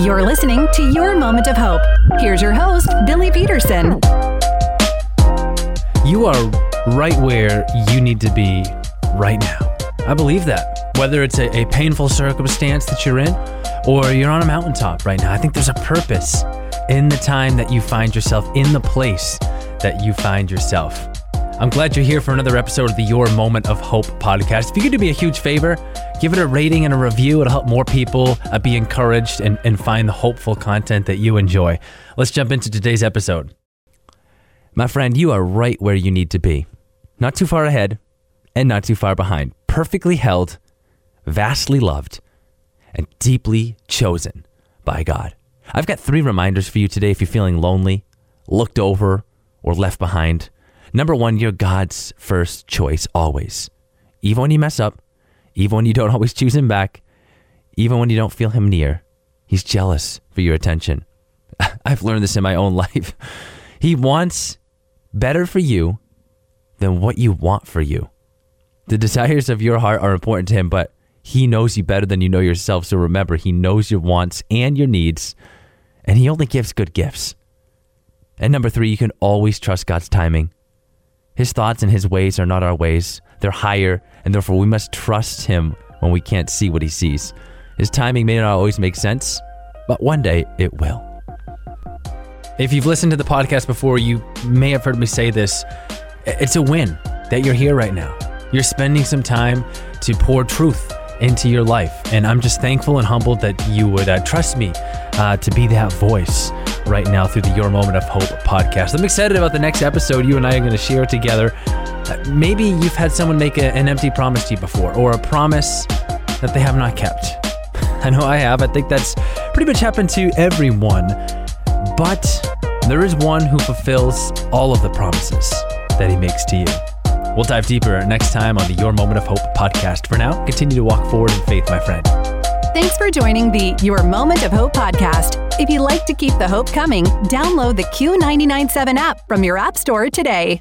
You're listening to Your Moment of Hope. Here's your host, Billy Peterson. You are right where you need to be right now. I believe that. Whether it's a, a painful circumstance that you're in or you're on a mountaintop right now, I think there's a purpose in the time that you find yourself, in the place that you find yourself. I'm glad you're here for another episode of the Your Moment of Hope podcast. If you could do me a huge favor, give it a rating and a review. It'll help more people uh, be encouraged and, and find the hopeful content that you enjoy. Let's jump into today's episode. My friend, you are right where you need to be. Not too far ahead and not too far behind. Perfectly held, vastly loved, and deeply chosen by God. I've got three reminders for you today if you're feeling lonely, looked over, or left behind. Number one, you're God's first choice always. Even when you mess up, even when you don't always choose Him back, even when you don't feel Him near, He's jealous for your attention. I've learned this in my own life. He wants better for you than what you want for you. The desires of your heart are important to Him, but He knows you better than you know yourself. So remember, He knows your wants and your needs, and He only gives good gifts. And number three, you can always trust God's timing. His thoughts and his ways are not our ways. They're higher, and therefore we must trust him when we can't see what he sees. His timing may not always make sense, but one day it will. If you've listened to the podcast before, you may have heard me say this. It's a win that you're here right now. You're spending some time to pour truth into your life. And I'm just thankful and humbled that you would uh, trust me uh, to be that voice right now through the Your Moment of Hope podcast. I'm excited about the next episode you and I are going to share together. Uh, maybe you've had someone make a, an empty promise to you before, or a promise that they have not kept. I know I have. I think that's pretty much happened to everyone. But there is one who fulfills all of the promises that he makes to you. We'll dive deeper next time on the Your Moment of Hope podcast. For now, continue to walk forward in faith, my friend. Thanks for joining the Your Moment of Hope podcast. If you'd like to keep the hope coming, download the Q997 app from your App Store today.